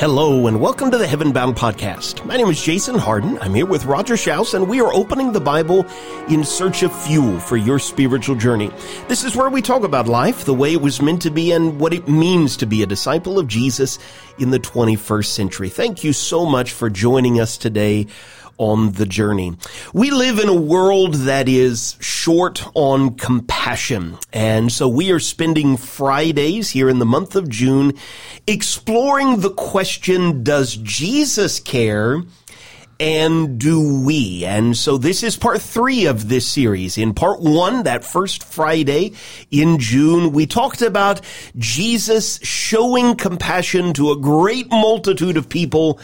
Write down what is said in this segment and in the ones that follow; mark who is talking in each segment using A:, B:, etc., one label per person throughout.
A: Hello and welcome to the Heaven Bound Podcast. My name is Jason Hardin. I'm here with Roger Shouse and we are opening the Bible in search of fuel for your spiritual journey. This is where we talk about life, the way it was meant to be, and what it means to be a disciple of Jesus in the 21st century. Thank you so much for joining us today on the journey. We live in a world that is short on compassion. And so we are spending Fridays here in the month of June exploring the question, does Jesus care? and do we? And so this is part three of this series. In part one, that first Friday in June, we talked about Jesus showing compassion to a great multitude of people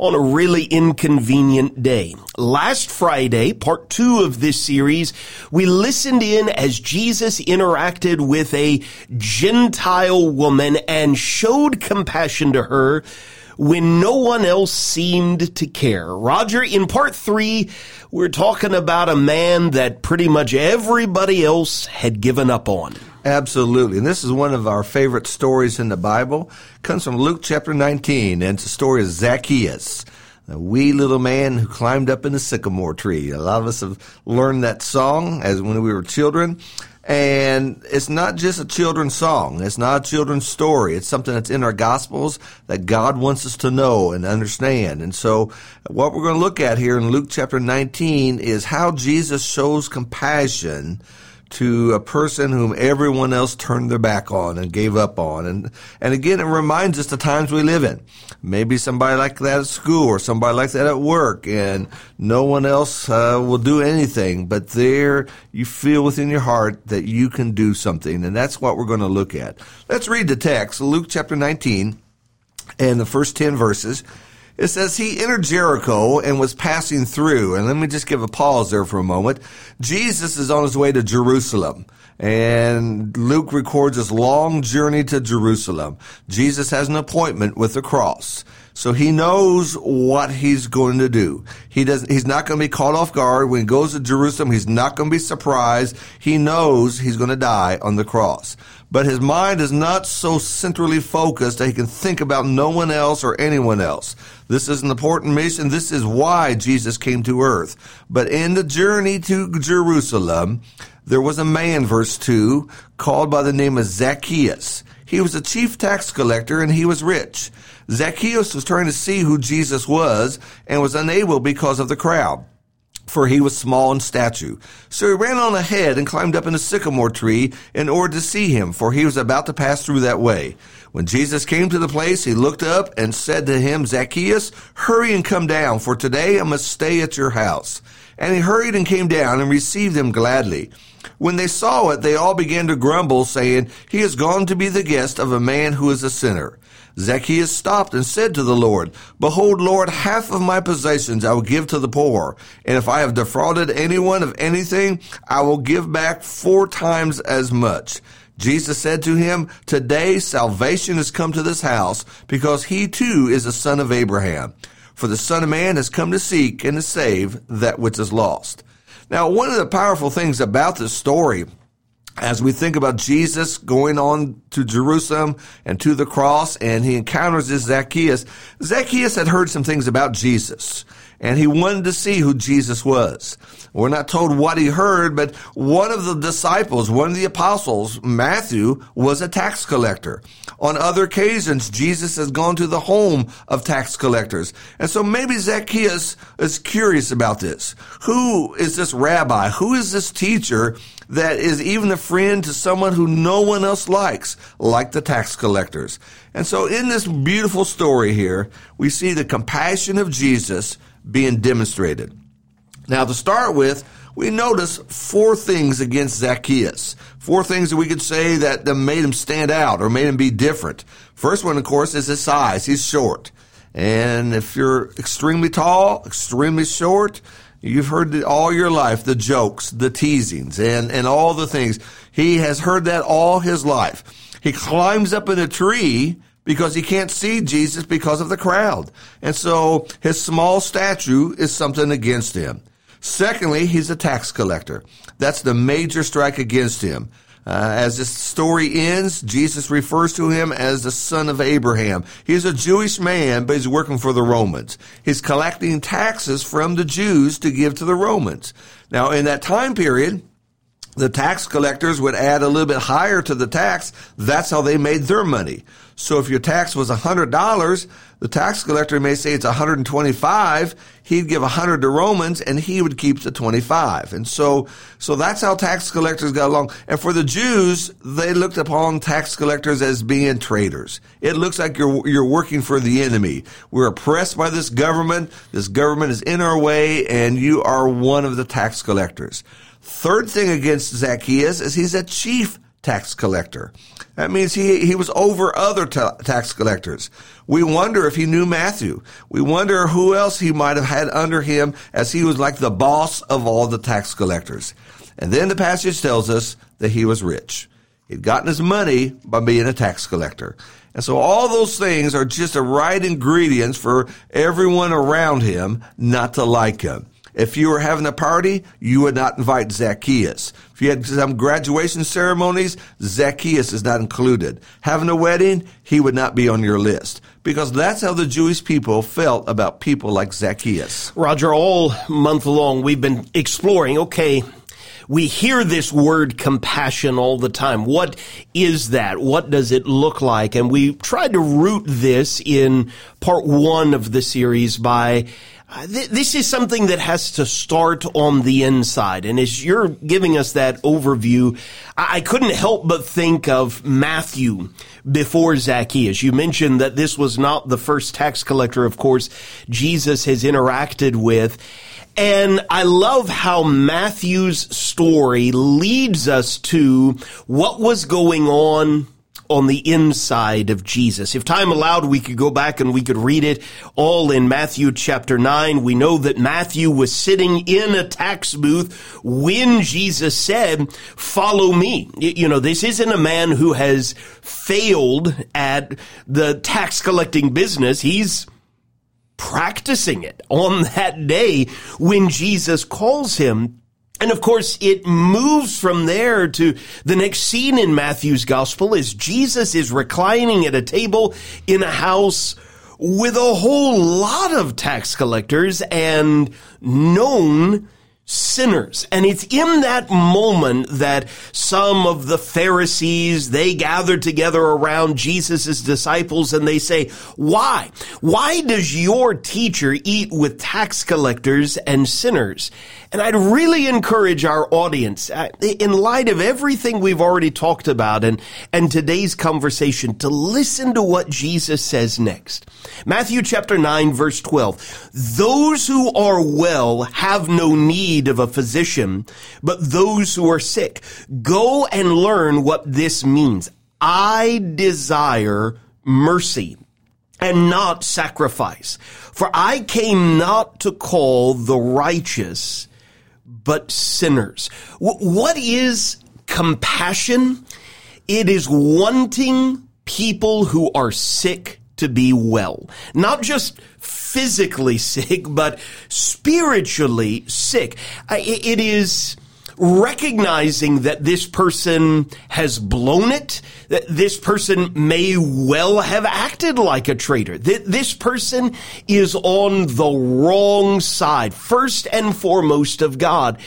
A: on a really inconvenient day. Last Friday, part two of this series, we listened in as Jesus interacted with a Gentile woman and showed compassion to her when no one else seemed to care. Roger, in part three, we're talking about a man that pretty much everybody else had given up on.
B: Absolutely. And this is one of our favorite stories in the Bible. It comes from Luke chapter 19, and it's the story of Zacchaeus a wee little man who climbed up in the sycamore tree. A lot of us have learned that song as when we were children. And it's not just a children's song. It's not a children's story. It's something that's in our gospels that God wants us to know and understand. And so what we're going to look at here in Luke chapter 19 is how Jesus shows compassion to a person whom everyone else turned their back on and gave up on. And, and again, it reminds us the times we live in. Maybe somebody like that at school or somebody like that at work and no one else uh, will do anything, but there you feel within your heart that you can do something. And that's what we're going to look at. Let's read the text, Luke chapter 19 and the first 10 verses. It says he entered Jericho and was passing through. And let me just give a pause there for a moment. Jesus is on his way to Jerusalem. And Luke records his long journey to Jerusalem. Jesus has an appointment with the cross. So he knows what he's going to do. He doesn't, he's not going to be caught off guard. When he goes to Jerusalem, he's not going to be surprised. He knows he's going to die on the cross but his mind is not so centrally focused that he can think about no one else or anyone else. This is an important mission. This is why Jesus came to earth. But in the journey to Jerusalem, there was a man, verse 2, called by the name of Zacchaeus. He was a chief tax collector and he was rich. Zacchaeus was trying to see who Jesus was and was unable because of the crowd for he was small in stature. So he ran on ahead and climbed up in a sycamore tree in order to see him, for he was about to pass through that way. When Jesus came to the place, he looked up and said to him, Zacchaeus, hurry and come down, for today I must stay at your house. And he hurried and came down and received him gladly. When they saw it, they all began to grumble, saying, He is gone to be the guest of a man who is a sinner. Zacchaeus stopped and said to the Lord, Behold, Lord, half of my possessions I will give to the poor. And if I have defrauded anyone of anything, I will give back four times as much. Jesus said to him, Today salvation has come to this house, because he too is a son of Abraham. For the Son of Man has come to seek and to save that which is lost. Now, one of the powerful things about this story as we think about Jesus going on to Jerusalem and to the cross, and he encounters this Zacchaeus, Zacchaeus had heard some things about Jesus and he wanted to see who Jesus was. We're not told what he heard, but one of the disciples, one of the apostles, Matthew, was a tax collector. On other occasions, Jesus has gone to the home of tax collectors. And so maybe Zacchaeus is curious about this. Who is this rabbi? Who is this teacher that is even a friend to someone who no one else likes, like the tax collectors? And so in this beautiful story here, we see the compassion of Jesus being demonstrated. Now, to start with, we notice four things against Zacchaeus. Four things that we could say that that made him stand out or made him be different. First one, of course, is his size. He's short. And if you're extremely tall, extremely short, you've heard all your life the jokes, the teasings, and, and all the things. He has heard that all his life. He climbs up in a tree because he can't see Jesus because of the crowd. And so his small stature is something against him. Secondly, he's a tax collector. That's the major strike against him. Uh, as this story ends, Jesus refers to him as the son of Abraham. He's a Jewish man, but he's working for the Romans. He's collecting taxes from the Jews to give to the Romans. Now, in that time period, the tax collectors would add a little bit higher to the tax. That's how they made their money. So if your tax was $100, the tax collector may say it's 125. He'd give 100 to Romans and he would keep the 25. And so, so that's how tax collectors got along. And for the Jews, they looked upon tax collectors as being traitors. It looks like you're, you're working for the enemy. We're oppressed by this government. This government is in our way and you are one of the tax collectors. Third thing against Zacchaeus is he's a chief tax collector. That means he, he was over other ta- tax collectors. We wonder if he knew Matthew. We wonder who else he might have had under him as he was like the boss of all the tax collectors. And then the passage tells us that he was rich. He'd gotten his money by being a tax collector. And so all those things are just the right ingredients for everyone around him not to like him. If you were having a party, you would not invite Zacchaeus. If you had some graduation ceremonies, Zacchaeus is not included. Having a wedding, he would not be on your list. Because that's how the Jewish people felt about people like Zacchaeus.
A: Roger, all month long, we've been exploring, okay, we hear this word compassion all the time. What is that? What does it look like? And we tried to root this in part one of the series by Uh, this is something that has to start on the inside. And as you're giving us that overview, I-, I couldn't help but think of Matthew before Zacchaeus. You mentioned that this was not the first tax collector, of course, Jesus has interacted with. And I love how Matthew's story leads us to what was going on on the inside of Jesus. If time allowed, we could go back and we could read it all in Matthew chapter 9. We know that Matthew was sitting in a tax booth when Jesus said, follow me. You know, this isn't a man who has failed at the tax collecting business. He's practicing it on that day when Jesus calls him and of course, it moves from there to the next scene in Matthew's gospel as Jesus is reclining at a table in a house with a whole lot of tax collectors and known sinners. And it's in that moment that some of the Pharisees, they gather together around Jesus' disciples and they say, why? Why does your teacher eat with tax collectors and sinners? And I'd really encourage our audience, uh, in light of everything we've already talked about and, and today's conversation, to listen to what Jesus says next. Matthew chapter 9 verse 12. Those who are well have no need of a physician, but those who are sick. Go and learn what this means. I desire mercy and not sacrifice. For I came not to call the righteous, but sinners. what is compassion? It is wanting people who are sick to be well. Not just physically sick, but spiritually sick. It is recognizing that this person has blown it, that this person may well have acted like a traitor, that this person is on the wrong side, first and foremost of God.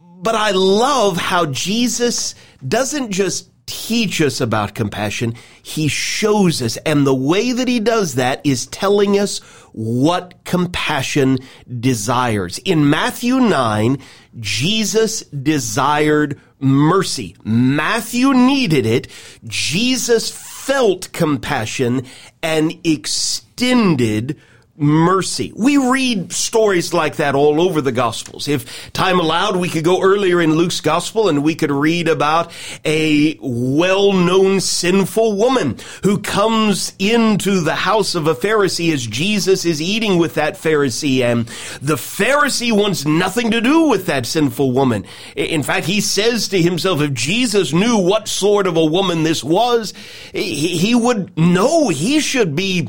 A: But I love how Jesus doesn't just teach us about compassion. He shows us. And the way that he does that is telling us what compassion desires. In Matthew 9, Jesus desired mercy. Matthew needed it. Jesus felt compassion and extended mercy. We read stories like that all over the Gospels. If time allowed, we could go earlier in Luke's Gospel and we could read about a well-known sinful woman who comes into the house of a Pharisee as Jesus is eating with that Pharisee and the Pharisee wants nothing to do with that sinful woman. In fact, he says to himself, if Jesus knew what sort of a woman this was, he would know he should be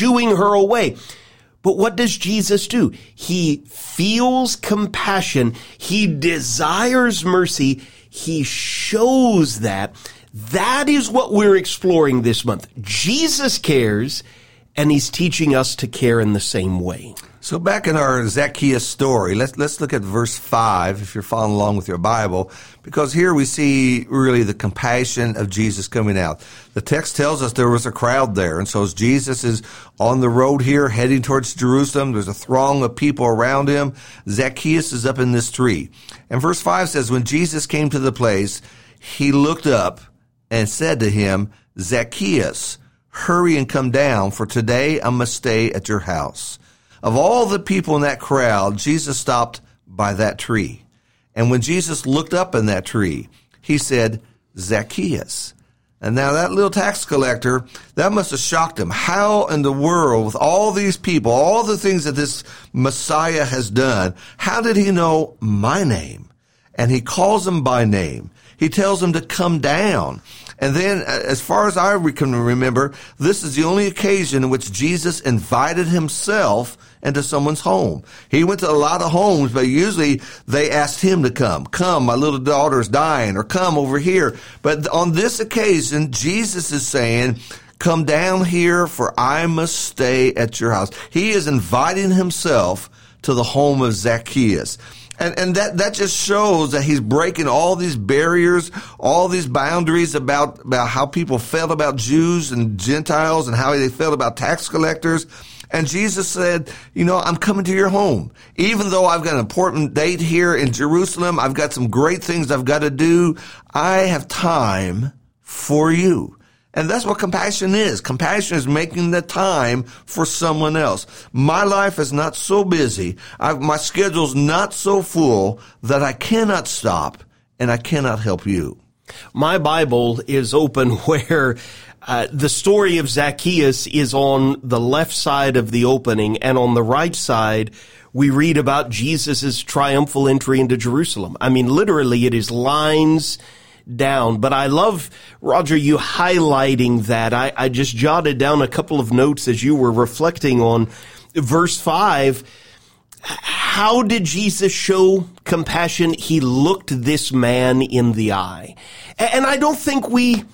A: shooing her away. But what does Jesus do? He feels compassion. He desires mercy. he shows that. That is what we're exploring this month. Jesus cares, and he's teaching us to care in the same way.
B: So back in our Zacchaeus story, let's let's look at verse five if you're following along with your Bible, because here we see really the compassion of Jesus coming out. The text tells us there was a crowd there, and so as Jesus is on the road here heading towards Jerusalem, there's a throng of people around him. Zacchaeus is up in this tree. And verse five says, When Jesus came to the place, he looked up and said to him, Zacchaeus, hurry and come down, for today I must stay at your house. Of all the people in that crowd, Jesus stopped by that tree. And when Jesus looked up in that tree, he said, Zacchaeus. And now that little tax collector, that must have shocked him. How in the world, with all these people, all the things that this Messiah has done, how did he know my name? And he calls him by name. He tells him to come down. And then, as far as I can remember, this is the only occasion in which Jesus invited himself into someone's home. He went to a lot of homes, but usually they asked him to come. Come, my little daughter's dying, or come over here. But on this occasion, Jesus is saying, come down here for I must stay at your house. He is inviting himself to the home of Zacchaeus. And, and that, that just shows that he's breaking all these barriers, all these boundaries about, about how people felt about Jews and Gentiles and how they felt about tax collectors. And Jesus said, you know, I'm coming to your home. Even though I've got an important date here in Jerusalem, I've got some great things I've got to do. I have time for you. And that's what compassion is. Compassion is making the time for someone else. My life is not so busy. I've, my schedule's not so full that I cannot stop and I cannot help you.
A: My Bible is open where uh, the story of Zacchaeus is on the left side of the opening and on the right side we read about Jesus' triumphal entry into Jerusalem. I mean, literally it is lines down. But I love, Roger, you highlighting that. I, I just jotted down a couple of notes as you were reflecting on verse five. How did Jesus show compassion? He looked this man in the eye. And I don't think we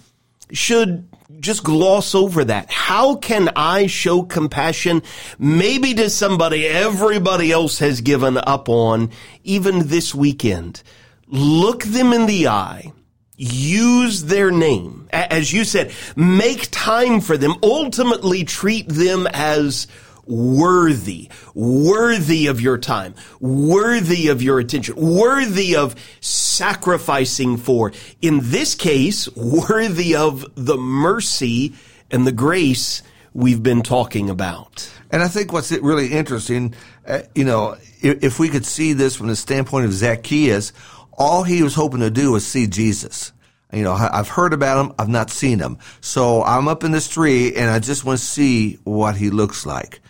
A: should just gloss over that. How can I show compassion maybe to somebody everybody else has given up on even this weekend? Look them in the eye use their name. As you said, make time for them. Ultimately treat them as worthy, worthy of your time, worthy of your attention, worthy of sacrificing for. In this case, worthy of the mercy and the grace we've been talking about.
B: And I think what's really interesting, uh, you know, if, if we could see this from the standpoint of Zacchaeus, all he was hoping to do was see Jesus. You know, I've heard about him. I've not seen him. So I'm up in this tree and I just want to see what he looks like.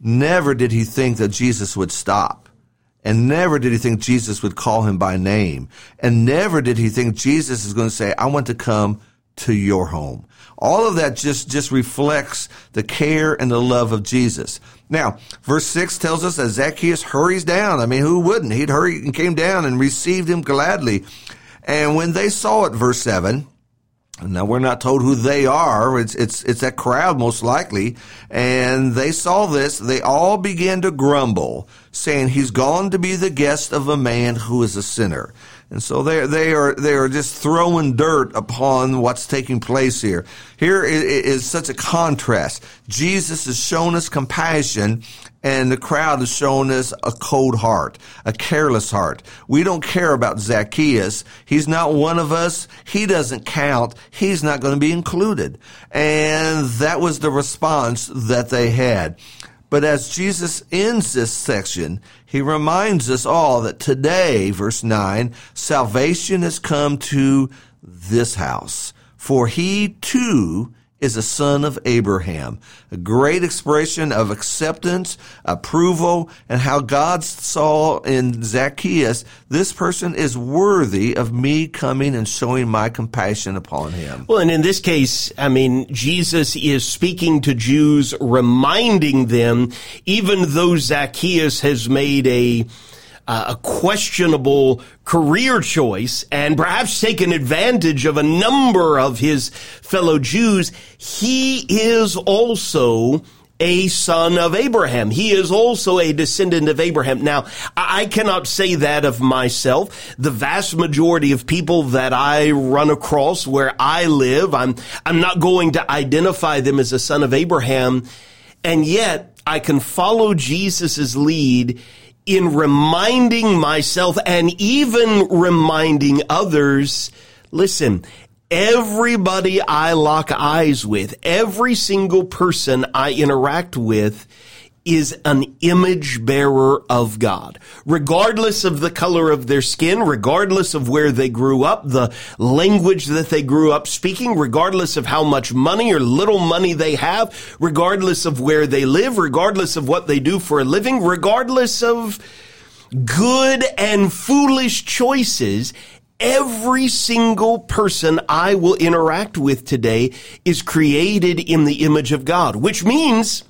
B: Never did he think that Jesus would stop. And never did he think Jesus would call him by name. And never did he think Jesus is going to say, I want to come to your home. All of that just, just reflects the care and the love of Jesus. Now, verse 6 tells us that Zacchaeus hurries down. I mean, who wouldn't? He'd hurry and came down and received him gladly. And when they saw it, verse 7, now we're not told who they are. It's, it's, it's that crowd most likely. And they saw this. They all began to grumble, saying, he's gone to be the guest of a man who is a sinner. And so they they are they are just throwing dirt upon what's taking place here. Here is such a contrast. Jesus has shown us compassion, and the crowd has shown us a cold heart, a careless heart. We don't care about Zacchaeus. He's not one of us. He doesn't count. He's not going to be included. And that was the response that they had. But as Jesus ends this section, he reminds us all that today, verse 9, salvation has come to this house. For he too is a son of Abraham. A great expression of acceptance, approval, and how God saw in Zacchaeus, this person is worthy of me coming and showing my compassion upon him.
A: Well, and in this case, I mean, Jesus is speaking to Jews, reminding them, even though Zacchaeus has made a uh, a questionable career choice and perhaps taken advantage of a number of his fellow Jews, he is also a son of Abraham. He is also a descendant of Abraham. Now, I cannot say that of myself. The vast majority of people that I run across where I live, I'm, I'm not going to identify them as a son of Abraham. And yet I can follow Jesus' lead in reminding myself and even reminding others, listen, everybody I lock eyes with, every single person I interact with is an image bearer of God. Regardless of the color of their skin, regardless of where they grew up, the language that they grew up speaking, regardless of how much money or little money they have, regardless of where they live, regardless of what they do for a living, regardless of good and foolish choices, Every single person I will interact with today is created in the image of God, which means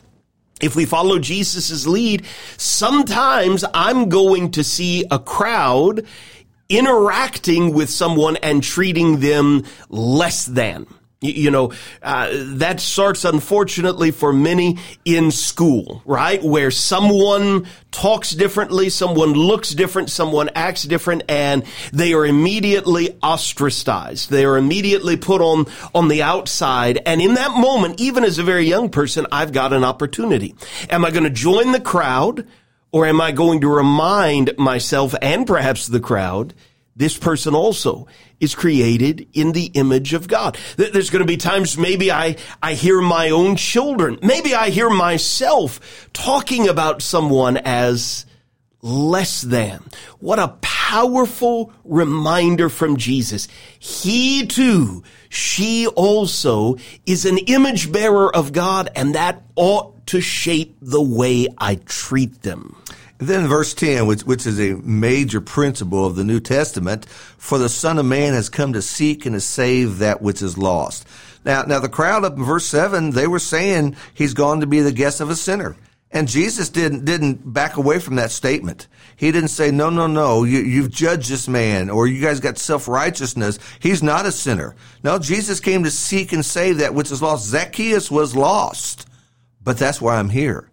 A: if we follow Jesus' lead, sometimes I'm going to see a crowd interacting with someone and treating them less than. You know, uh, that starts unfortunately for many in school, right? Where someone talks differently, someone looks different, someone acts different, and they are immediately ostracized. They are immediately put on, on the outside. And in that moment, even as a very young person, I've got an opportunity. Am I going to join the crowd or am I going to remind myself and perhaps the crowd this person also is created in the image of God. There's going to be times maybe I, I hear my own children, maybe I hear myself talking about someone as less than. What a powerful reminder from Jesus. He too, she also is an image bearer of God and that ought to shape the way I treat them.
B: Then verse 10, which, which is a major principle of the New Testament, for the Son of Man has come to seek and to save that which is lost. Now, now the crowd up in verse 7, they were saying he's gone to be the guest of a sinner. And Jesus didn't, didn't back away from that statement. He didn't say, no, no, no, you, you've judged this man or you guys got self-righteousness. He's not a sinner. No, Jesus came to seek and save that which is lost. Zacchaeus was lost, but that's why I'm here.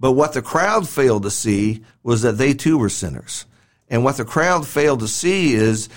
B: But what the crowd failed to see was that they too were sinners. And what the crowd failed to see is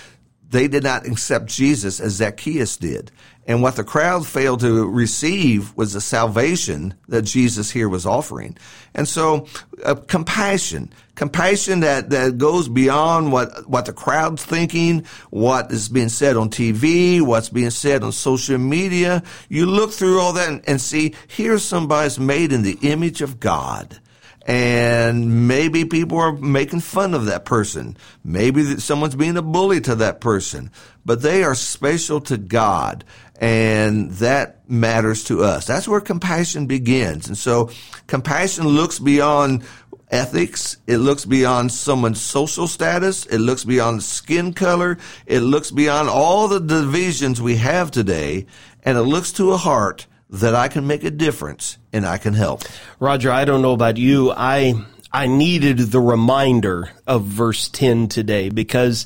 B: they did not accept Jesus as Zacchaeus did. And what the crowd failed to receive was the salvation that Jesus here was offering. And so, uh, compassion, compassion that, that goes beyond what, what the crowd's thinking, what is being said on TV, what's being said on social media. You look through all that and, and see, here's somebody's made in the image of God and maybe people are making fun of that person. Maybe someone's being a bully to that person, but they are special to God. And that matters to us. That's where compassion begins. And so compassion looks beyond ethics. It looks beyond someone's social status. It looks beyond skin color. It looks beyond all the divisions we have today. And it looks to a heart that I can make a difference and I can help.
A: Roger, I don't know about you. I, I needed the reminder of verse 10 today because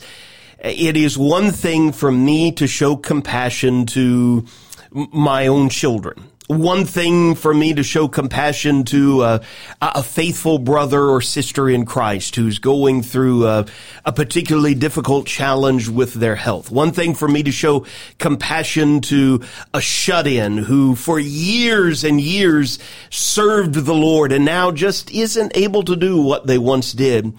A: it is one thing for me to show compassion to my own children one thing for me to show compassion to uh, a faithful brother or sister in Christ who's going through a, a, particularly difficult challenge with their health. One thing for me to show compassion to a shut-in who for years and years served the Lord and now just isn't able to do what they once did.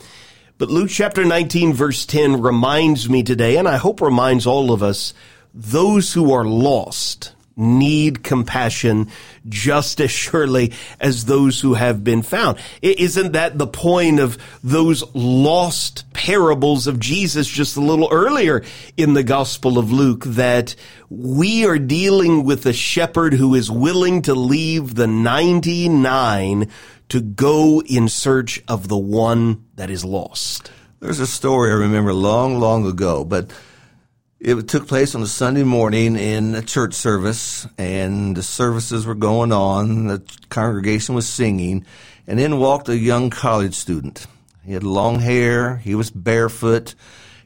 A: But Luke chapter 19 verse 10 reminds me today, and I hope reminds all of us, those who are lost need compassion just as surely as those who have been found. Isn't that the point of those lost parables of Jesus just a little earlier in the Gospel of Luke that we are dealing with a shepherd who is willing to leave the 99 to go in search of the one that is lost?
B: There's a story I remember long, long ago, but it took place on a Sunday morning in a church service, and the services were going on. The congregation was singing, and in walked a young college student. He had long hair. He was barefoot.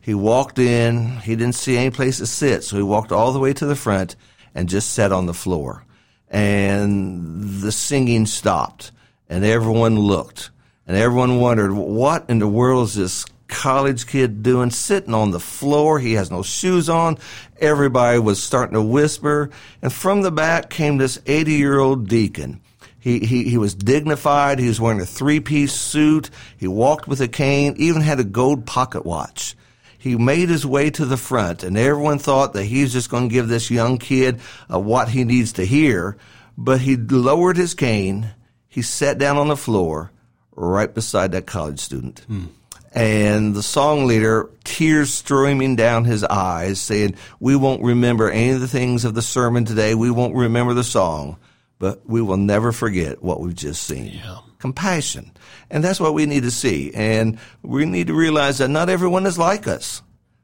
B: He walked in. He didn't see any place to sit, so he walked all the way to the front and just sat on the floor. And the singing stopped, and everyone looked, and everyone wondered, what in the world is this college kid doing sitting on the floor? He has no shoes on. Everybody was starting to whisper, and from the back came this 80 year old deacon. He, he, he was dignified. He was wearing a three piece suit. He walked with a cane, even had a gold pocket watch he made his way to the front, and everyone thought that he was just going to give this young kid uh, what he needs to hear. But he lowered his cane, he sat down on the floor right beside that college student. Hmm. And the song leader, tears streaming down his eyes, saying, We won't remember any of the things of the sermon today. We won't remember the song, but we will never forget what we've just seen. Yeah. Compassion. And that's what we need to see. And we need to realize that not everyone is like us.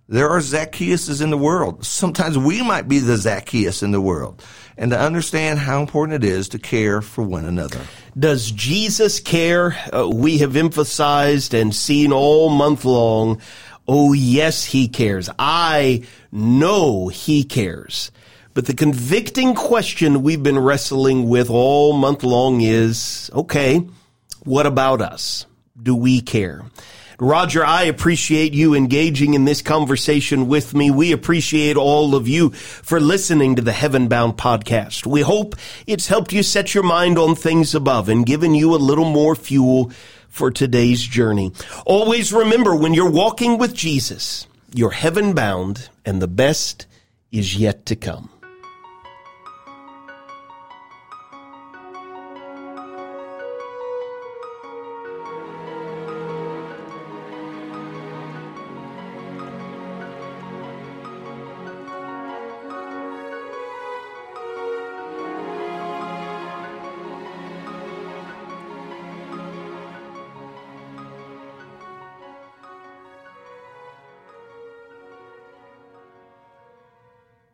B: There are Zacchaeuses in the world. Sometimes we might be the Zacchaeus in the world. And to understand how important it is to care for one another.
A: Does Jesus care? Uh, we have emphasized and seen all month long. Oh, yes, he cares. I know he cares. But the convicting question we've been wrestling with all month long is, okay, what about us? Do we care? Roger, I appreciate you engaging in this conversation with me. We appreciate all of you for listening to the Heaven Bound podcast. We hope it's helped you set your mind on things above and given you a little more fuel for today's journey. Always remember when you're walking with Jesus, you're heaven bound and the best is yet to come.